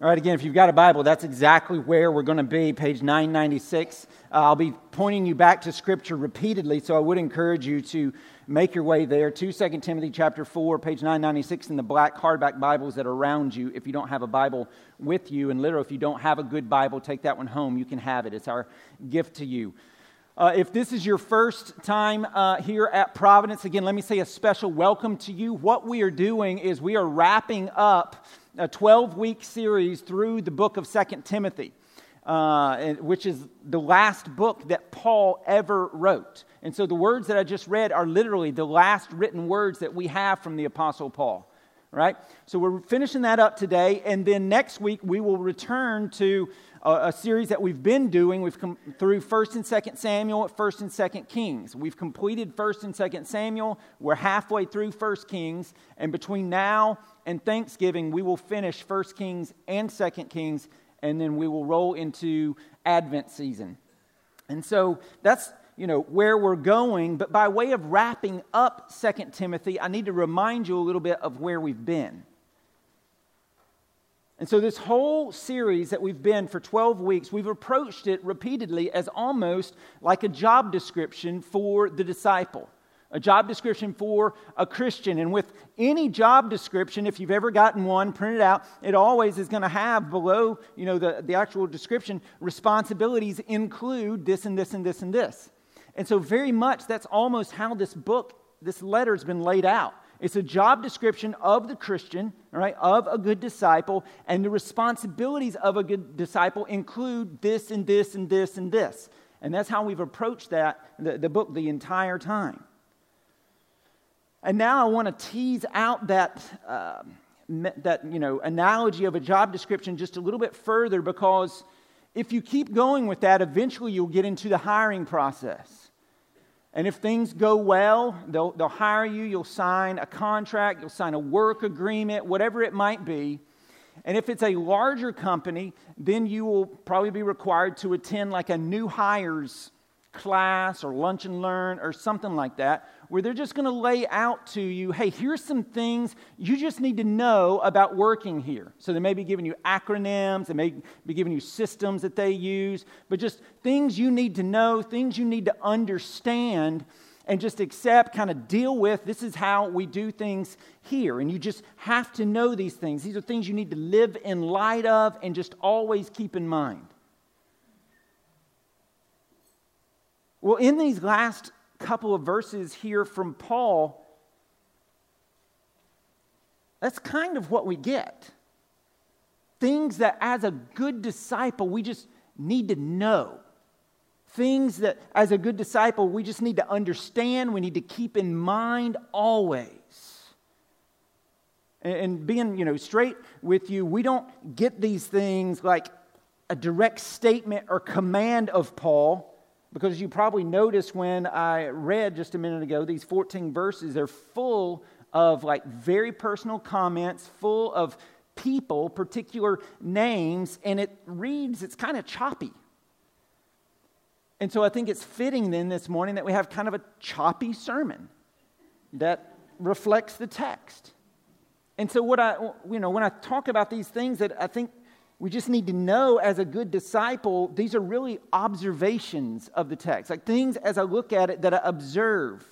All right, again, if you've got a Bible, that's exactly where we're going to be, page 996. Uh, I'll be pointing you back to Scripture repeatedly, so I would encourage you to make your way there. 2 2 Timothy chapter 4, page 996 in the black hardback Bibles that are around you. If you don't have a Bible with you, and literally, if you don't have a good Bible, take that one home. You can have it. It's our gift to you. Uh, if this is your first time uh, here at Providence, again, let me say a special welcome to you. What we are doing is we are wrapping up a 12 week series through the book of Second Timothy, uh, which is the last book that Paul ever wrote. And so the words that I just read are literally the last written words that we have from the Apostle Paul right? So we're finishing that up today, and then next week we will return to a, series that we've been doing. We've come through First and Second Samuel, First and Second Kings. We've completed First and Second Samuel. We're halfway through First Kings, and between now and Thanksgiving, we will finish First Kings and Second Kings, and then we will roll into Advent season. And so that's you know, where we're going, but by way of wrapping up Second Timothy, I need to remind you a little bit of where we've been. And so, this whole series that we've been for 12 weeks, we've approached it repeatedly as almost like a job description for the disciple, a job description for a Christian. And with any job description, if you've ever gotten one printed out, it always is going to have below, you know, the, the actual description, responsibilities include this and this and this and this. And so, very much, that's almost how this book, this letter has been laid out. It's a job description of the Christian, right, of a good disciple, and the responsibilities of a good disciple include this and this and this and this. And that's how we've approached that, the, the book, the entire time. And now I want to tease out that, uh, that you know, analogy of a job description just a little bit further because if you keep going with that, eventually you'll get into the hiring process. And if things go well, they'll, they'll hire you, you'll sign a contract, you'll sign a work agreement, whatever it might be. And if it's a larger company, then you will probably be required to attend like a new hires class or lunch and learn or something like that, where they're just going to lay out to you, hey, here's some things you just need to know about working here. So they may be giving you acronyms, they may be giving you systems that they use, but just things you need to know, things you need to understand. And just accept, kind of deal with this is how we do things here. And you just have to know these things. These are things you need to live in light of and just always keep in mind. Well, in these last couple of verses here from Paul, that's kind of what we get. Things that, as a good disciple, we just need to know. Things that, as a good disciple, we just need to understand, we need to keep in mind always. And being, you know, straight with you, we don't get these things like a direct statement or command of Paul because you probably noticed when I read just a minute ago, these 14 verses, they're full of like very personal comments, full of people, particular names, and it reads, it's kind of choppy. And so I think it's fitting then this morning that we have kind of a choppy sermon that reflects the text. And so what I you know when I talk about these things that I think we just need to know as a good disciple, these are really observations of the text, like things as I look at it that I observe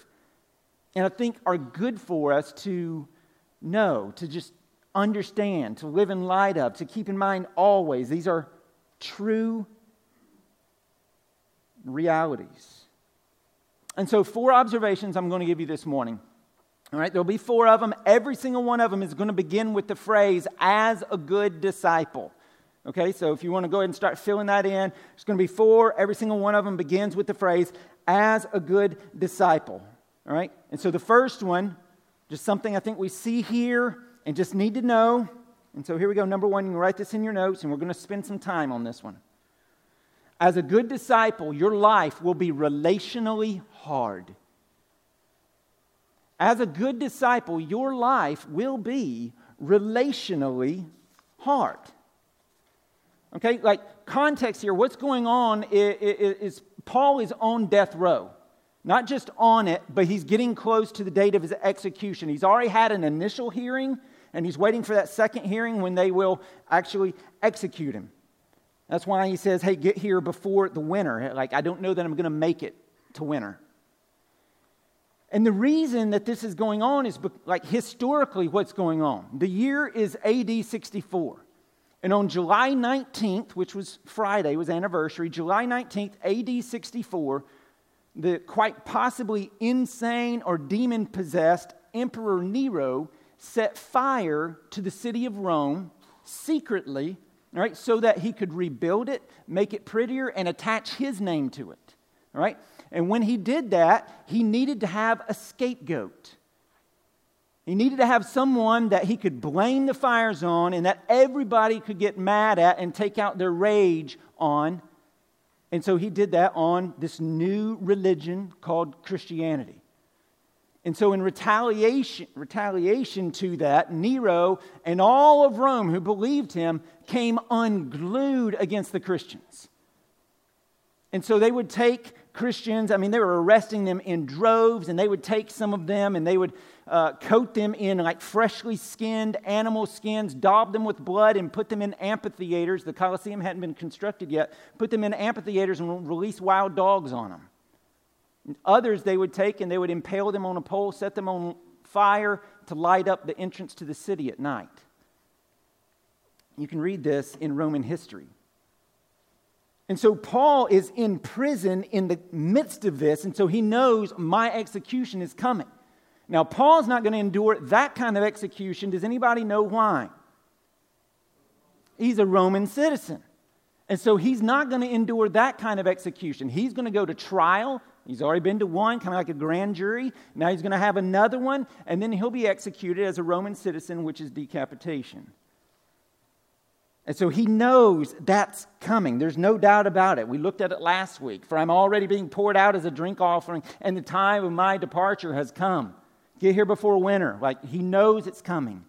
and I think are good for us to know, to just understand, to live in light of, to keep in mind always. These are true realities. And so, four observations I'm going to give you this morning. All right, there'll be four of them. Every single one of them is going to begin with the phrase, as a good disciple. Okay, so if you want to go ahead and start filling that in, it's going to be four. Every single one of them begins with the phrase, as a good disciple. All right, and so the first one, just something I think we see here and just need to know. And so here we go. Number one, you can write this in your notes, and we're going to spend some time on this one. As a good disciple, your life will be relationally hard. As a good disciple, your life will be relationally hard. Okay, like context here, what's going on is, is, Paul is on death row. Not just on it, but he's getting close to the date of his execution. He's already had an initial hearing, And he's waiting for that second hearing when they will actually execute him. That's why he says, hey, get here before the winter. Like, I don't know that I'm going to make it to winter. And the reason that this is going on is like historically what's going on. The year is AD 64. And on July 19th, which was Friday, was anniversary, July 19th, AD 64, the quite possibly insane or demon possessed Emperor Nero set fire to the city of Rome secretly, right, so that he could rebuild it, make it prettier, and attach his name to it. All right? And when he did that, he needed to have a scapegoat. He needed to have someone that he could blame the fires on and that everybody could get mad at and take out their rage on. And so he did that on this new religion called Christianity. And so, in retaliation, retaliation to that, Nero and all of Rome who believed him came unglued against the Christians. And so they would take Christians, I mean, they were arresting them in droves, and they would take some of them and they would uh, coat them in like freshly skinned animal skins, daub them with blood, and put them in amphitheaters. The Colosseum hadn't been constructed yet. Put them in amphitheaters and release wild dogs on them. Others they would take and they would impale them on a pole, set them on fire to light up the entrance to the city at night. You can read this in Roman history. And so Paul is in prison in the midst of this, and so he knows my execution is coming. Now, Paul's not going to endure that kind of execution. Does anybody know why? He's a Roman citizen. And so he's not going to endure that kind of execution. He's going to go to trial. He's already been to one, kind of like a grand jury. Now he's going to have another one, and then he'll be executed as a Roman citizen, which is decapitation. And so he knows that's coming. There's no doubt about it. We looked at it last week. For I'm already being poured out as a drink offering, and the time of my departure has come. Get here before winter. Like he knows it's coming.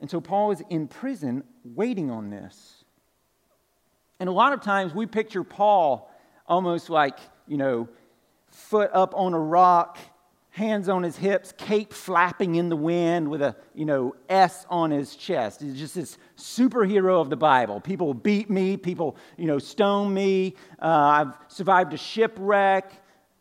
And so Paul is in prison waiting on this. And a lot of times we picture Paul almost like, you know, foot up on a rock hands on his hips, cape flapping in the wind with a, you know, S on his chest. He's just this superhero of the Bible. People beat me, people, you know, stone me. Uh, I've survived a shipwreck,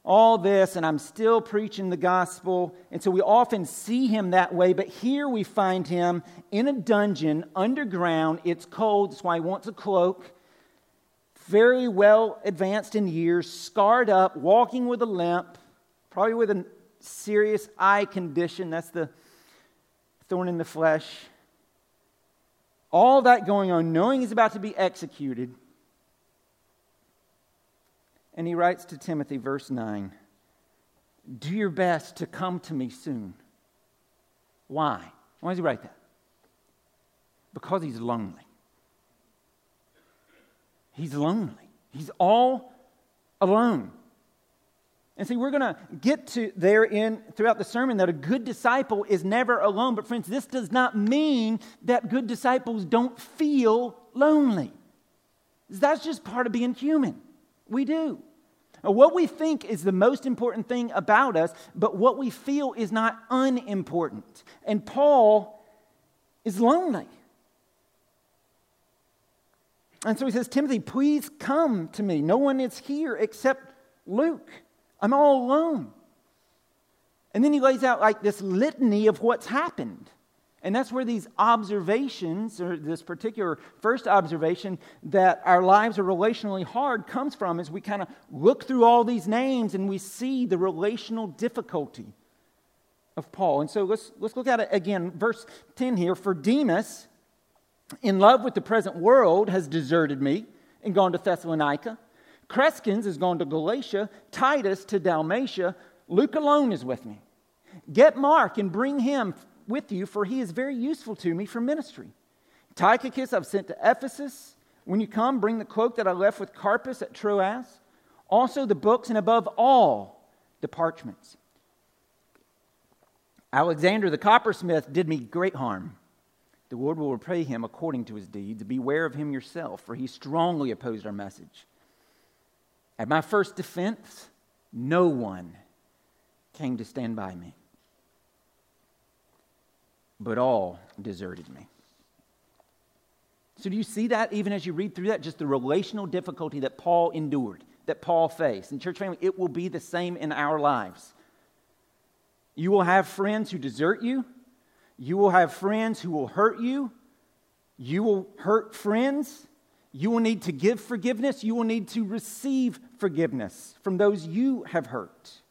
all this, and I'm still preaching the gospel. And so we often see him that way, but here we find him in a dungeon underground. It's cold, that's why he wants a cloak. Very well advanced in years, scarred up, walking with a limp, probably with a serious eye condition. That's the thorn in the flesh. All that going on, knowing he's about to be executed. And he writes to Timothy, verse 9 Do your best to come to me soon. Why? Why does he write that? Because he's lonely. He's lonely. He's all alone. And see, we're going to get to there in throughout the sermon that a good disciple is never alone. But friends, this does not mean that good disciples don't feel lonely. That's just part of being human. We do. Uh, what we think is the most important thing about us, but what we feel is not unimportant. And Paul is lonely. And so he says, Timothy, please come to me. No one is here except Luke. I'm all alone. And then he lays out like this litany of what's happened. And that's where these observations, or this particular first observation that our lives are relationally hard comes from, as we kind of look through all these names and we see the relational difficulty of Paul. And so let's, let's look at it again. Verse 10 here For Demas, in love with the present world, has deserted me and gone to Thessalonica. Crescens has gone to Galatia, Titus to Dalmatia. Luke alone is with me. Get Mark and bring him with you, for he is very useful to me for ministry. Tychicus I've sent to Ephesus. When you come, bring the cloak that I left with Carpus at Troas, also the books, and above all, the parchments. Alexander the coppersmith did me great harm. The Lord will repay him according to his deeds. Beware of him yourself, for he strongly opposed our message. At my first defense, no one came to stand by me. But all deserted me. So, do you see that even as you read through that? Just the relational difficulty that Paul endured, that Paul faced. And, church family, it will be the same in our lives. You will have friends who desert you, you will have friends who will hurt you, you will hurt friends. You will need to give forgiveness. You will need to receive forgiveness from those you have hurt.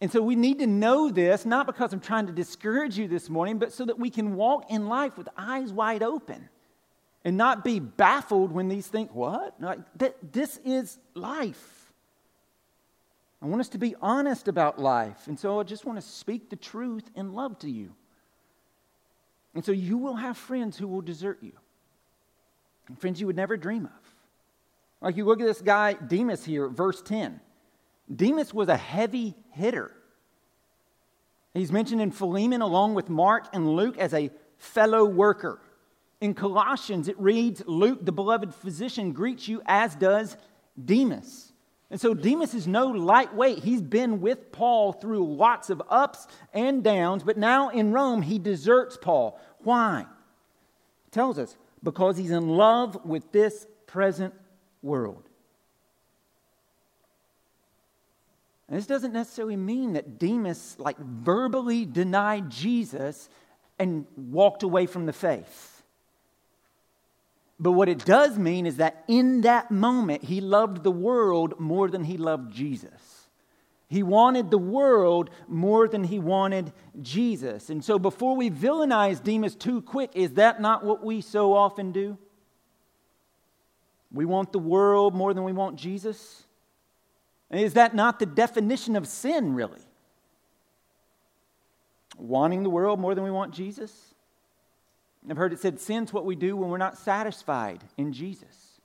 And so we need to know this, not because I'm trying to discourage you this morning, but so that we can walk in life with eyes wide open and not be baffled when these things, what? Like, this is life. I want us to be honest about life. And so I just want to speak the truth in love to you. And so you will have friends who will desert you, and friends you would never dream of. Like you look at this guy, Demas, here, verse 10. Demas was a heavy hitter. He's mentioned in Philemon along with Mark and Luke as a fellow worker. In Colossians, it reads, Luke, the beloved physician, greets you, as does Demas. And so Demas is no lightweight. He's been with Paul through lots of ups and downs, but now in Rome, he deserts Paul. Why? Tells us because he's in love with this present world. And this doesn't necessarily mean that Demas like verbally denied Jesus and walked away from the faith. But what it does mean is that in that moment, he loved the world more than he loved Jesus. He wanted the world more than he wanted Jesus. And so, before we villainize Demas too quick, is that not what we so often do? We want the world more than we want Jesus? Is that not the definition of sin, really? Wanting the world more than we want Jesus? I've heard it said sin's what we do when we're not satisfied in Jesus.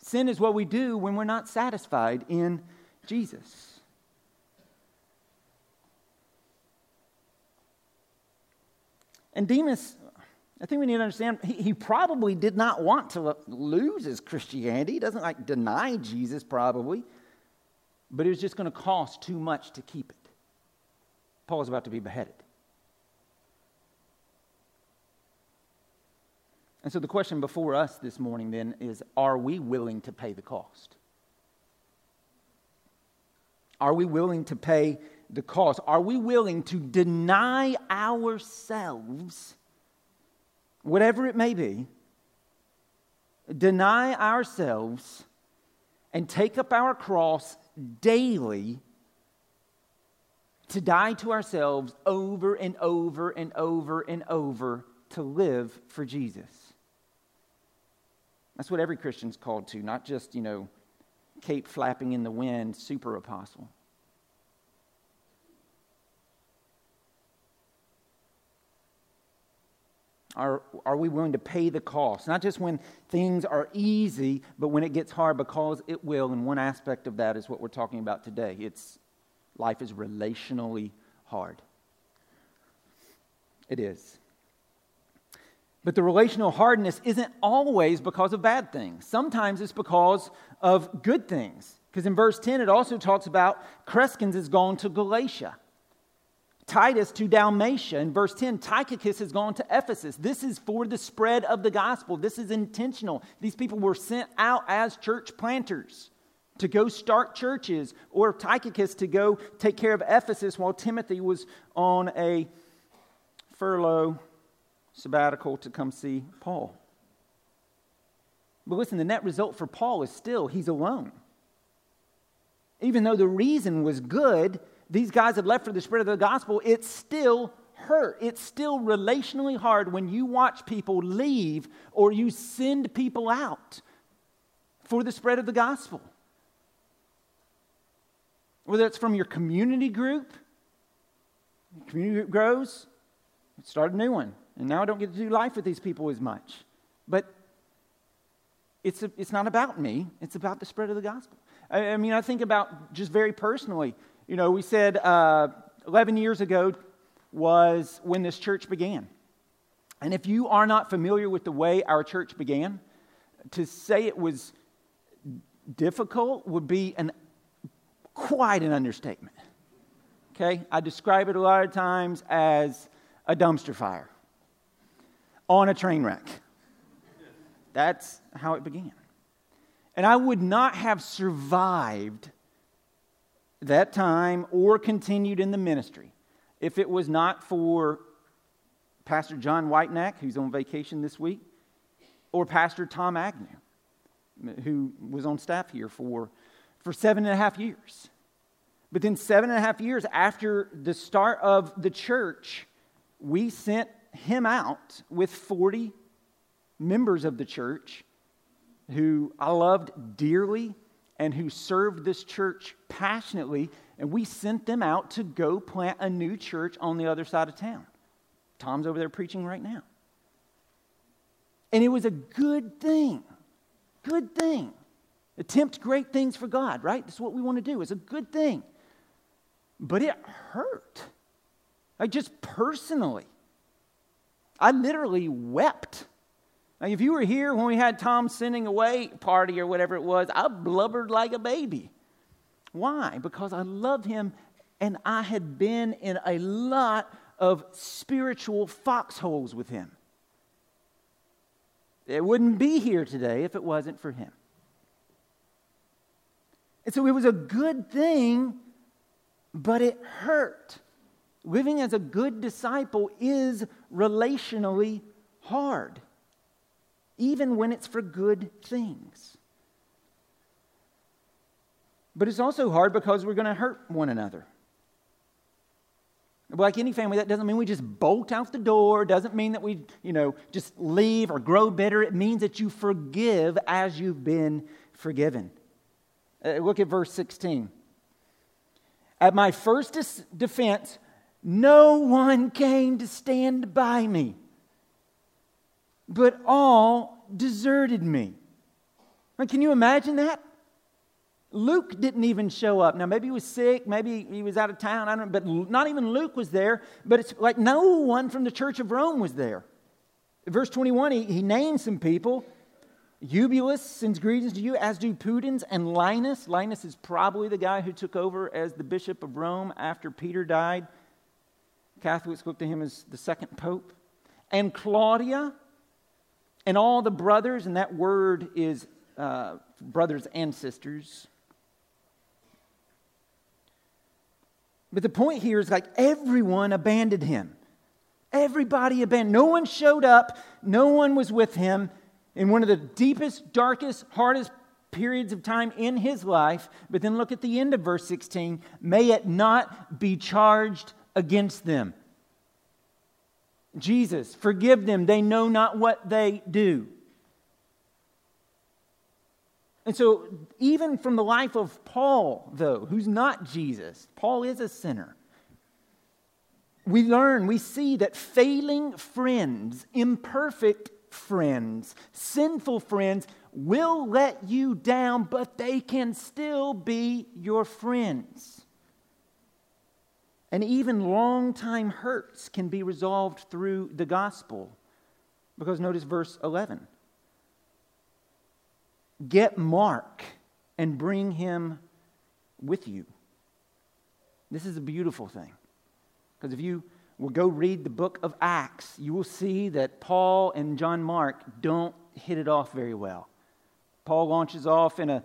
Sin is what we do when we're not satisfied in Jesus. And Demas, I think we need to understand, he, he, probably did not want to lose his Christianity. He doesn't like deny Jesus, probably but it was just going to cost too much to keep it. Paul is about to be beheaded. And so the question before us this morning then is are we willing to pay the cost? Are we willing to pay the cost? Are we willing to deny ourselves, whatever it may be, deny ourselves and take up our cross daily to die to ourselves over and over and over and over to live for Jesus. That's what every Christian's called to, not just, you know, cape flapping in the wind, super apostle. Are, are we willing to pay the cost? Not just when things are easy, but when it gets hard, because it will. And one aspect of that is what we're talking about today. It's life is relationally hard. It is. But the relational hardness isn't always because of bad things. Sometimes it's because of good things. Because in verse 10, it also talks about Crescens has gone to Galatia. Titus to Dalmatia. In verse 10, Tychicus has gone to Ephesus. This is for the spread of the gospel. This is intentional. These people were sent out as church planters to go start churches, or Tychicus to go take care of Ephesus while Timothy was on a furlough sabbatical to come see Paul. But listen, the net result for Paul is still he's alone. Even though the reason was good, these guys had left for the spread of the gospel, it still hurt. It's still relationally hard when you watch people leave or you send people out for the spread of the gospel. Whether it's from your community group, community group grows, start a new one. And now I don't get to do life with these people as much. But it's, a, it's not about me, it's about the spread of the gospel. I, I mean, I think about just very personally you know, we said uh, 11 years ago was when this church began. And if you are not familiar with the way our church began, to say it was difficult would be an, quite an understatement. Okay? I describe it a lot of times as a dumpster fire on a train wreck. That's how it began. And I would not have survived that time or continued in the ministry if it was not for Pastor John Whitenack, who's on vacation this week, or Pastor Tom Agnew, who was on staff here for, for seven and a half years. But then, seven and a half years after the start of the church, we sent him out with 40 members of the church who I loved dearly and who served this church passionately. And we sent them out to go plant a new church on the other side of town. Tom's over there preaching right now. And it was a good thing. Good thing. Attempt great things for God, right? That's what we want to do. It's a good thing. But it hurt. Like just personally. I literally wept. Now, if you were here when we had Tom's sending away party or whatever it was, I blubbered like a baby. Why? Because I love him and I had been in a lot of spiritual foxholes with him. It wouldn't be here today if it wasn't for him. And so it was a good thing, but it hurt. Living as a good disciple is relationally hard, even when it's for good things. But it's also hard because we're going to hurt one another. Like any family, that doesn't mean we just bolt out the door, doesn't mean that we, you know, just leave or grow bitter. It means that you forgive as you've been forgiven. Uh, look at verse 16. At my first defense, no one came to stand by me, but all deserted me. can you imagine that? Luke didn't even show up. Now, maybe he was sick, maybe he was out of town, I don't know, but not even Luke was there. But it's like no one from the church of Rome was there. verse 21, he, he names some people. Eubulus sends greetings to you, as do Pudens and Linus. Linus is probably the guy who took over as the bishop of Rome after Peter died. Catholics look to him as the second pope. And Claudia and all the brothers, and that word is uh, brothers and sisters. But the point here is like everyone abandoned him. Everybody abandoned. No one showed up. No one was with him in one of the deepest, darkest, hardest periods of time in his life. But then look at the end of verse 16. May it not be charged against them. Jesus, forgive them. They know not what they do. And so, even from the life of Paul, though, who's not Jesus, Paul is a sinner. We learn, we see that failing friends, imperfect friends, sinful friends will let you down, but they can still be your friends. And even long time hurts can be resolved through the gospel. Because notice verse 11. Get Mark and bring him with you. This is a beautiful thing. Because if you will go read the book of Acts, you will see that Paul and John Mark don't hit it off very well. Paul launches off in a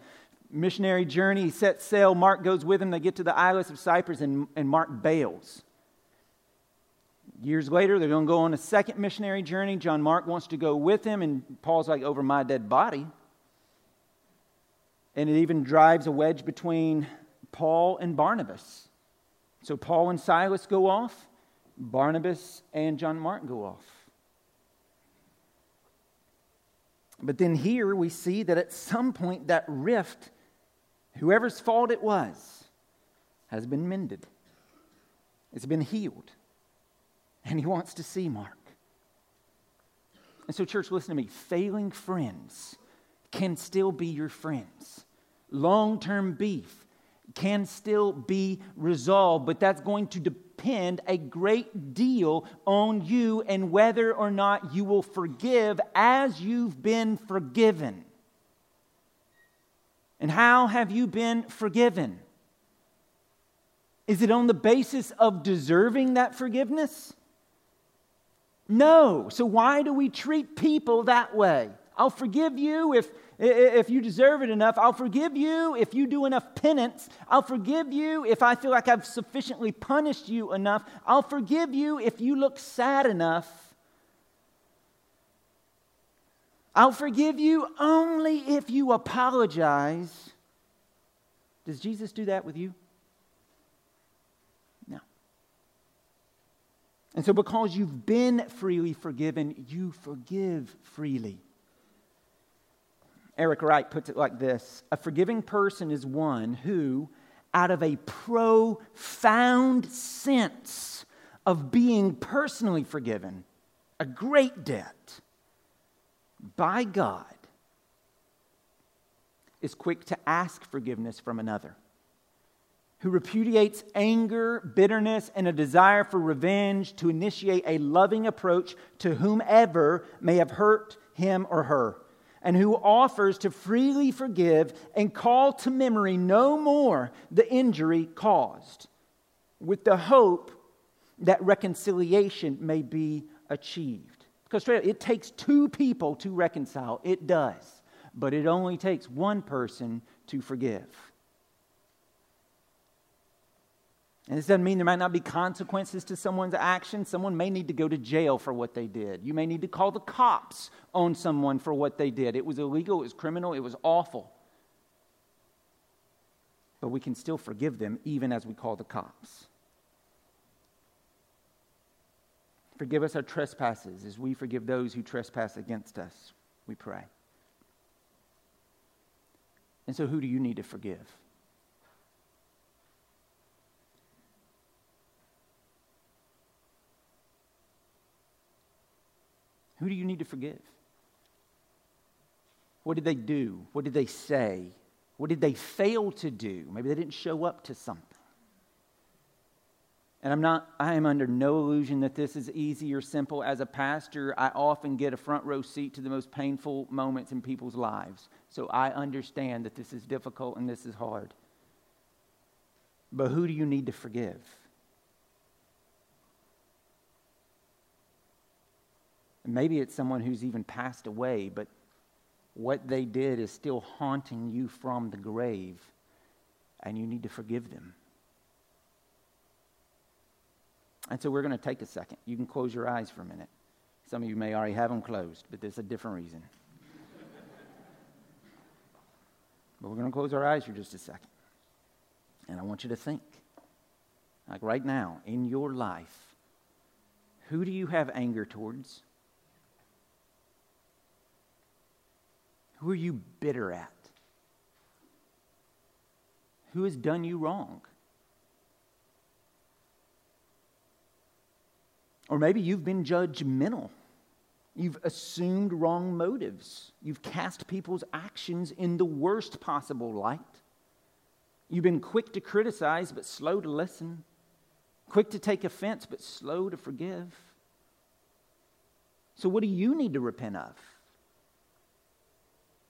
missionary journey. He sets sail. Mark goes with him. They get to the Isles of Cyprus, and, and Mark bails. Years later, they're going to go on a second missionary journey. John Mark wants to go with him, and Paul's like, Over my dead body. And it even drives a wedge between Paul and Barnabas. So Paul and Silas go off, Barnabas and John Mark go off. But then here we see that at some point that rift, whoever's fault it was, has been mended. It's been healed. And he wants to see Mark. And so, church, listen to me. Failing friends can still be your friends long term beef can still be resolved, but that's going to depend a great deal on you and whether or not you will forgive as you've been forgiven. And how have you been forgiven? Is it on the basis of deserving that forgiveness? No. So why do we treat people that way? I'll forgive you if, if you deserve it enough. I'll forgive you if you do enough penance. I'll forgive you if I feel like I've sufficiently punished you enough. I'll forgive you if you look sad enough. I'll forgive you only if you apologize. Does Jesus do that with you? No. And so, because you've been freely forgiven, you forgive freely. Eric Wright puts it like this A forgiving person is one who, out of a profound sense of being personally forgiven, a great debt by God, is quick to ask forgiveness from another, who repudiates anger, bitterness, and a desire for revenge to initiate a loving approach to whomever may have hurt him or her and who offers to freely forgive and call to memory no more the injury caused, with the hope that reconciliation may be achieved. Because straight up, it takes two people to reconcile. It does. But it only takes one person to forgive. And this doesn't mean there might not be consequences to someone's action. Someone may need to go to jail for what they did. You may need to call the cops on someone for what they did. It was illegal, it was criminal, it was awful. But we can still forgive them even as we call the cops. Forgive us our trespasses as we forgive those who trespass against us, we pray. And so, who do you need to forgive? Who do you need to forgive? What did they do? What did they say? What did they fail to do? Maybe they didn't show up to something. And I'm not, I am under no illusion that this is easy or simple. As a pastor, I often get a front row seat to the most painful moments in people's lives. So I understand that this is difficult and this is hard. But who do you need to forgive? Maybe it's someone who's even passed away, but what they did is still haunting you from the grave, and you need to forgive them. And so we're going to take a second. You can close your eyes for a minute. Some of you may already have them closed, but there's a different reason. but we're going to close our eyes for just a second. And I want you to think, like right now, in your life, who do you have anger towards? Who are you bitter at? Who has done you wrong? Or maybe you've been judgmental. You've assumed wrong motives. You've cast people's actions in the worst possible light. You've been quick to criticize, but slow to listen. Quick to take offense, but slow to forgive. So, what do you need to repent of?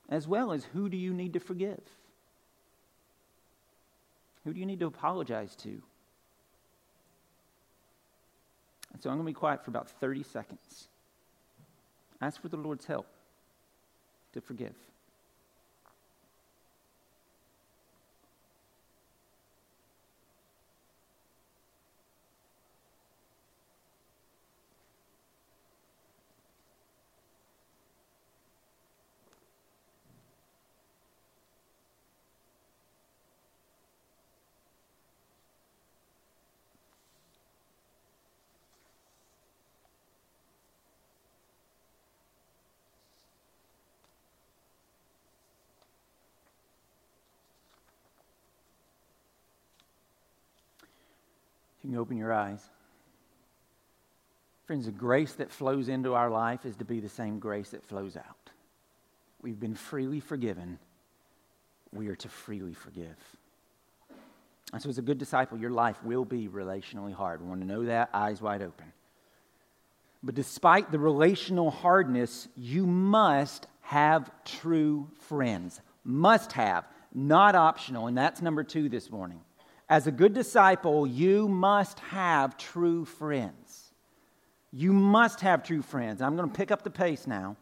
as well as who do you need to forgive? Who do you need to apologize to? And so I'm going to be quiet for about 30 seconds. Ask for the Lord's help to forgive. You can open your eyes. Friends, the grace that flows into our life is to be the same grace that flows out. We've been freely forgiven. We are to freely forgive. And so, as a good disciple, your life will be relationally hard. We want to know that, eyes wide open. But despite the relational hardness, you must have true friends. Must have, not optional. And that's number two this morning. As a good disciple, you must have true friends. You must have true friends. I'm going to pick up the pace now.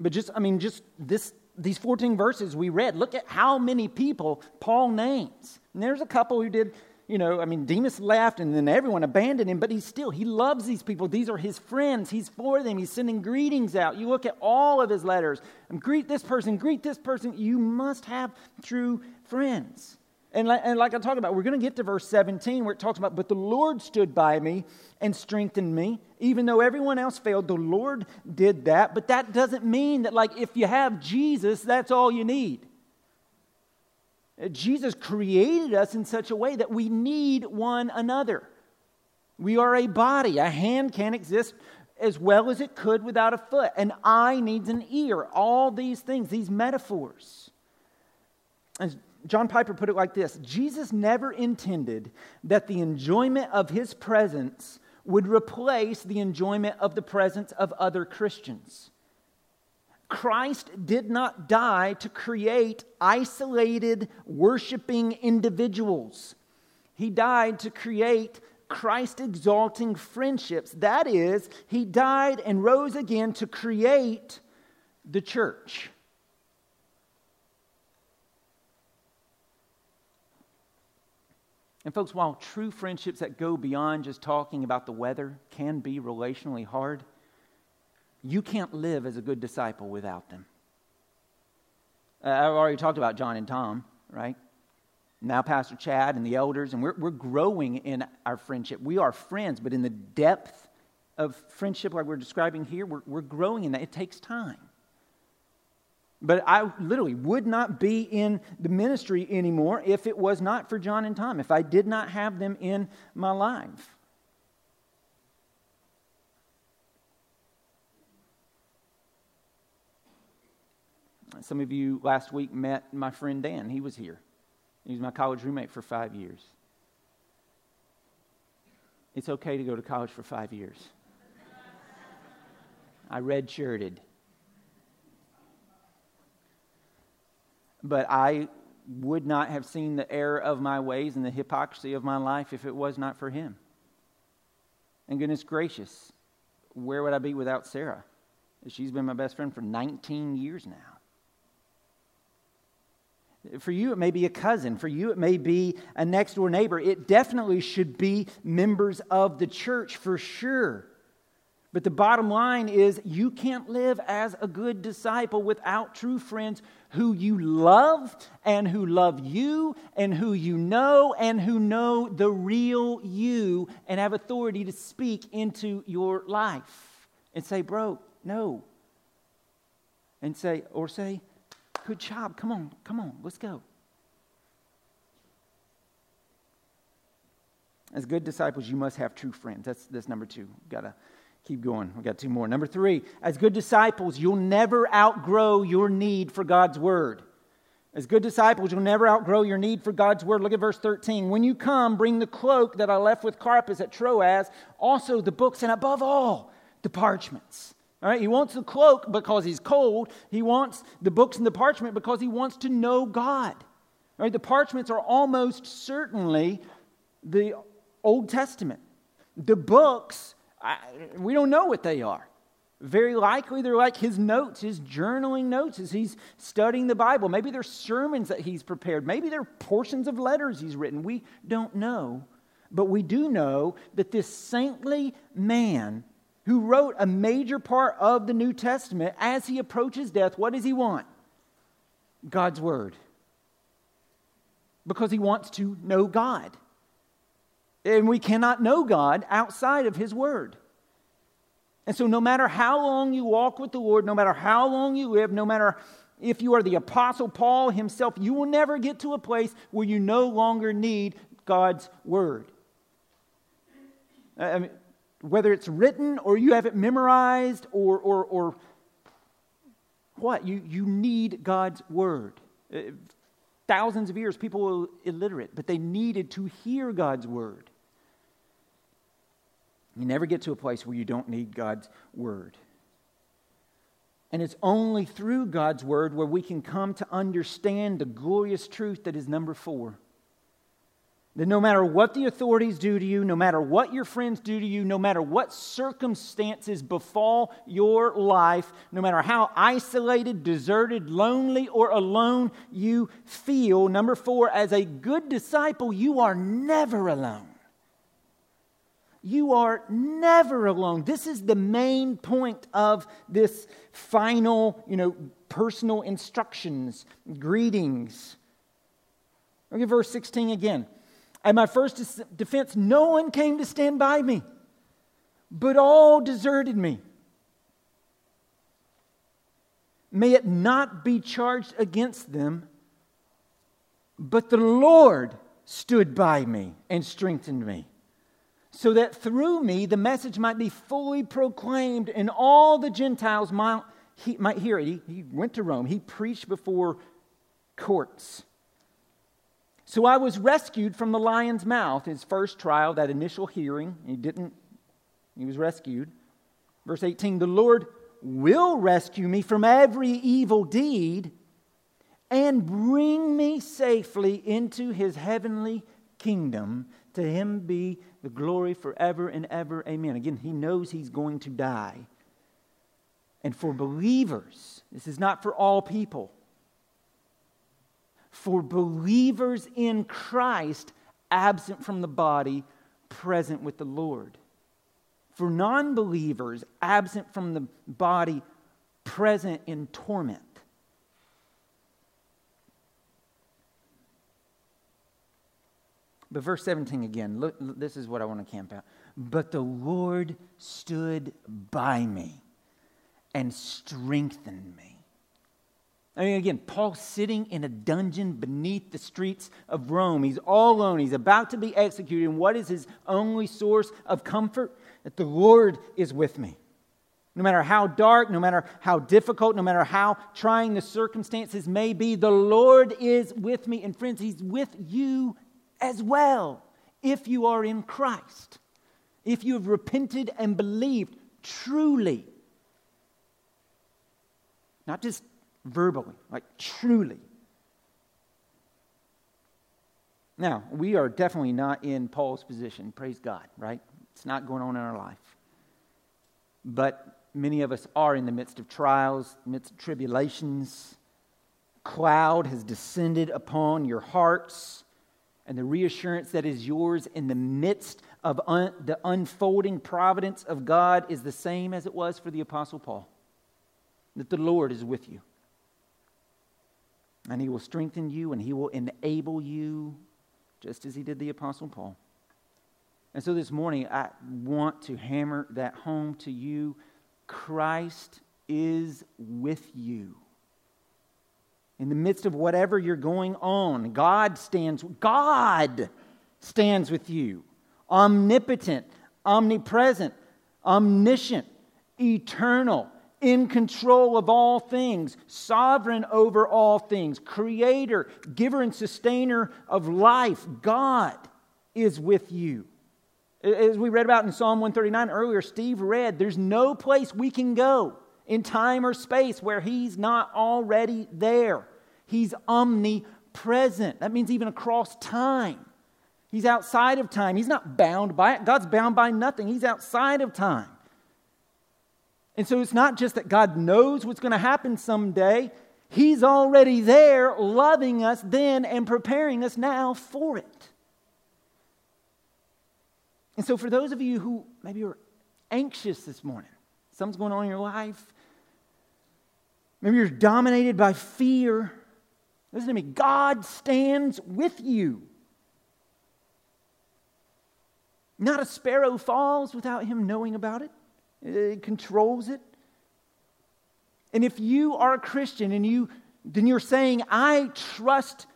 But just, I mean, just this, these 14 verses we read, look at how many people Paul names. And there's a couple who did, you know, I mean, Demas left and then everyone abandoned him, but he still, he loves these people. These are his friends. He's for them. He's sending greetings out. You look at all of his letters greet this person, greet this person. You must have true friends. And like, and like I talked about, we're going to get to verse 17 where it talks about, but the Lord stood by me and strengthened me. Even though everyone else failed, the Lord did that. But that doesn't mean that, like, if you have Jesus, that's all you need. Uh, Jesus created us in such a way that we need one another. We are a body. A hand can't exist as well as it could without a foot. An eye needs an ear. All these things, these metaphors. As John Piper put it like this Jesus never intended that the enjoyment of his presence would replace the enjoyment of the presence of other Christians. Christ did not die to create isolated, worshiping individuals. He died to create Christ exalting friendships. That is, he died and rose again to create the church. And, folks, while true friendships that go beyond just talking about the weather can be relationally hard, you can't live as a good disciple without them. Uh, I've already talked about John and Tom, right? Now, Pastor Chad and the elders, and we're, we're growing in our friendship. We are friends, but in the depth of friendship, like we're describing here, we're, we're growing in that. It takes time. But I literally would not be in the ministry anymore if it was not for John and Tom, if I did not have them in my life. Some of you last week met my friend Dan. He was here. He was my college roommate for five years. It's okay to go to college for five years. I redshirted. But I would not have seen the error of my ways and the hypocrisy of my life if it was not for him. And goodness gracious, where would I be without Sarah? She's been my best friend for 19 years now. For you, it may be a cousin. For you, it may be a next door neighbor. It definitely should be members of the church for sure. But the bottom line is you can't live as a good disciple without true friends who you love and who love you and who you know and who know the real you and have authority to speak into your life and say, Bro, no. And say, or say, Good job. Come on, come on, let's go. As good disciples, you must have true friends. That's, that's number two. Got to Keep going. We've got two more. Number three, as good disciples, you'll never outgrow your need for God's word. As good disciples, you'll never outgrow your need for God's word. Look at verse 13. When you come, bring the cloak that I left with Carpus at Troas, also the books, and above all, the parchments. All right, he wants the cloak because he's cold. He wants the books and the parchment because he wants to know God. All right, the parchments are almost certainly the Old Testament. The books I, we don't know what they are. Very likely they're like his notes, his journaling notes as he's studying the Bible. Maybe they're sermons that he's prepared. Maybe they're portions of letters he's written. We don't know. But we do know that this saintly man who wrote a major part of the New Testament, as he approaches death, what does he want? God's Word. Because he wants to know God. And we cannot know God outside of His Word. And so, no matter how long you walk with the Lord, no matter how long you live, no matter if you are the Apostle Paul himself, you will never get to a place where you no longer need God's Word. I mean, whether it's written or you have it memorized or, or, or what, you, you need God's Word. Uh, thousands of years, people were illiterate, but they needed to hear God's Word. You never get to a place where you don't need God's word. And it's only through God's word where we can come to understand the glorious truth that is number four That no matter what the authorities do to you, no matter what your friends do to you, no matter what circumstances befall your life, no matter how isolated, deserted, lonely, or alone you feel, number four, as a good disciple, you are never alone. You are never alone. This is the main point of this final, you know, personal instructions, greetings. Look at verse 16 again. At my first defense, no one came to stand by me, but all deserted me. May it not be charged against them, but the Lord stood by me and strengthened me, so that through me the message might be fully proclaimed and all the Gentiles might, he, might hear it. He, he went to Rome, he preached before courts. So I was rescued from the lion's mouth, his first trial, that initial hearing. He didn't, he was rescued. Verse 18 The Lord will rescue me from every evil deed and bring me safely into his heavenly kingdom. To him be the glory forever and ever. Amen. Again, he knows he's going to die. And for believers, this is not for all people for believers in Christ, absent from the body, present with the Lord. For non believers, absent from the body, present in torment. But verse 17 again, look, this is what I want to camp out. But the Lord stood by me and strengthened me. I mean, again, Paul's sitting in a dungeon beneath the streets of Rome. He's all alone. He's about to be executed. And what is his only source of comfort? That the Lord is with me. No matter how dark, no matter how difficult, no matter how trying the circumstances may be, the Lord is with me. And friends, He's with you as well if you are in Christ. If you have repented and believed truly. Not just verbally, like truly. Now, we are definitely not in Paul's position, praise God, right? It's not going on in our life. But many of us are in the midst of trials, midst of tribulations. Cloud has descended upon your hearts, and the reassurance that is yours in the midst of un- the unfolding providence of God is the same as it was for the Apostle Paul that the Lord is with you and he will strengthen you and he will enable you, just as he did the Apostle Paul. And so this morning, I want to hammer that home to you. Christ is with you. In the midst of whatever you're going on, God stands, God stands with you. Omnipotent, omnipresent, omniscient, eternal, in control of all things, sovereign over all things, creator, giver, and sustainer of life. God is with you. As we read about in Psalm 139 earlier, Steve read, there's no place we can go in time or space where He's not already there. He's omnipresent. That means even across time. He's outside of time. He's not bound by it. God's bound by nothing. He's outside of time. And so it's not just that God knows what's going to happen someday, He's already there, loving us then and preparing us now for it. And so, for those of you who maybe are anxious this morning, something's going on in your life, maybe you're dominated by fear, listen to me God stands with you. Not a sparrow falls without him knowing about it. It controls it. And if you are a Christian and you then you're saying, I trust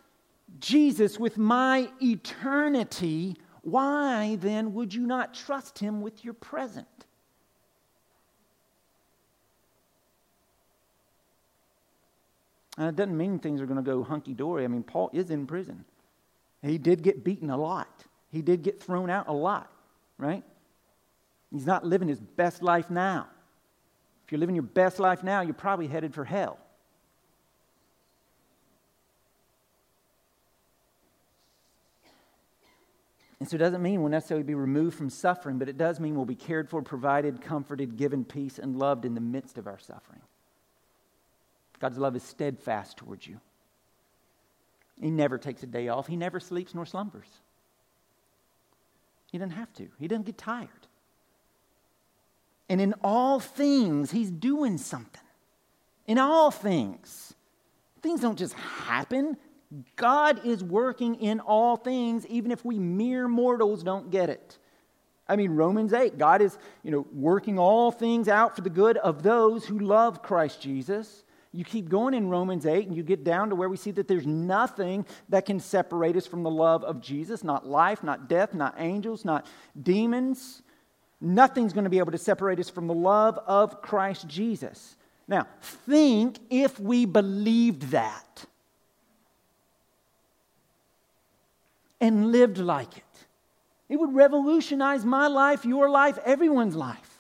Jesus with my eternity, why then would you not trust him with your present? And it doesn't mean things are going to go hunky dory. I mean, Paul is in prison. He did get beaten a lot, he did get thrown out a lot, right? He's not living his best life now. If you're living your best life now, you're probably headed for hell. And so it doesn't mean we'll necessarily be removed from suffering, but it does mean we'll be cared for, provided, comforted, given peace, and loved in the midst of our suffering. God's love is steadfast towards you. He never takes a day off, He never sleeps nor slumbers. He doesn't have to, He doesn't get tired. And in all things, He's doing something. In all things. Things don't just happen. God is working in all things, even if we mere mortals don't get it. I mean, Romans 8, God is, you know, working all things out for the good of those who love Christ Jesus. You keep going in Romans 8 and you get down to where we see that there's nothing that can separate us from the love of Jesus not life, not death, not angels, not demons. Nothing's going to be able to separate us from the love of Christ Jesus. Now, think if we believed that and lived like it. It would revolutionize my life, your life, everyone's life.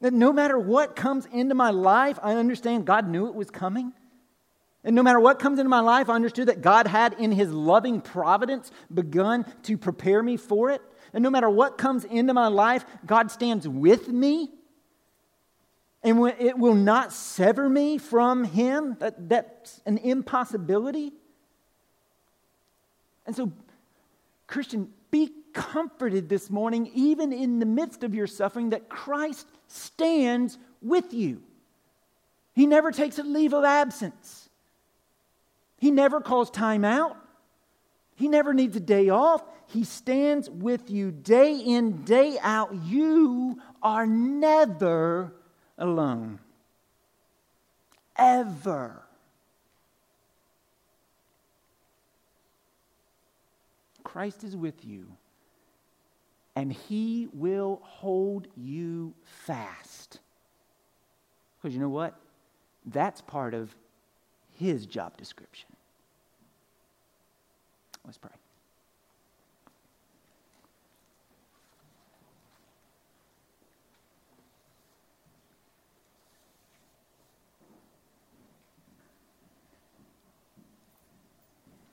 That no matter what comes into my life, I understand God knew it was coming. And no matter what comes into my life, I understood that God had, in His loving providence, begun to prepare me for it. And no matter what comes into my life, God stands with me. And it will not sever me from Him. That, that's an impossibility. And so, Christian, be comforted this morning, even in the midst of your suffering, that Christ stands with you. He never takes a leave of absence. He never calls time out. He never needs a day off. He stands with you day in, day out. You are never alone. Ever. Christ is with you, and he will hold you fast. Because you know what? That's part of his job description. Let's pray.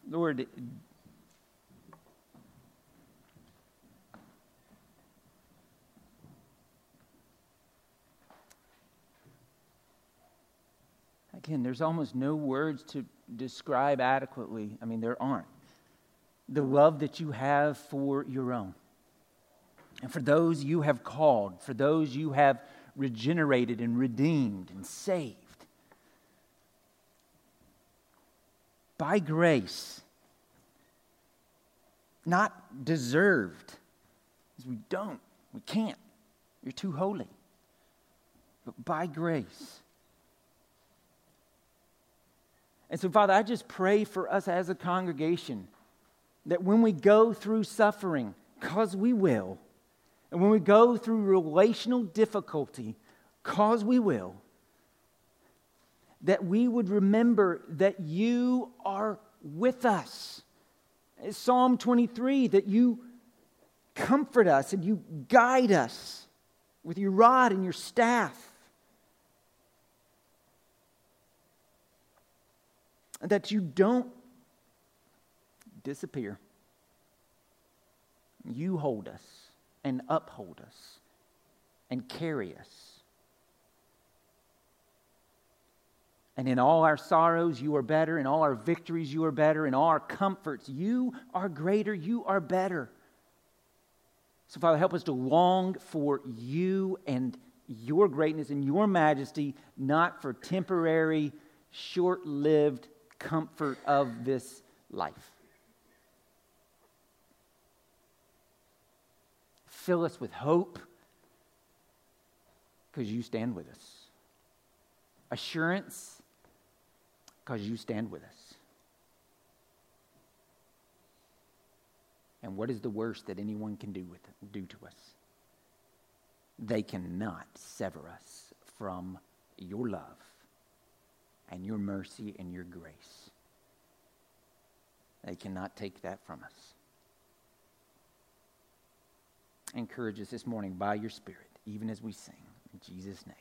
Lord, Again, there's almost no words to describe adequately. I mean, there aren't. The love that you have for your own, and for those you have called, for those you have regenerated and redeemed and saved. By grace, not deserved, because we don't, we can't. You're too holy. But by grace And so, Father, I just pray for us as a congregation that when we go through suffering, because we will, and when we go through relational difficulty, because we will, that we would remember that you are with us. Psalm 23, that you comfort us and you guide us with your rod and your staff. That you don't disappear. You hold us and uphold us and carry us. And in all our sorrows, you are better. In all our victories, you are better. In all our comforts, you are greater. You are better. So, Father, help us to long for you and your greatness and your majesty, not for temporary, short lived comfort of this life. Fill us with hope because you stand with us. Assurance because you stand with us. And what is the worst that anyone can do, with, do to us? They cannot sever us from your love and your mercy and your grace. They cannot take that from us. Encourage us this morning by your Spirit, even as we sing. In Jesus' name.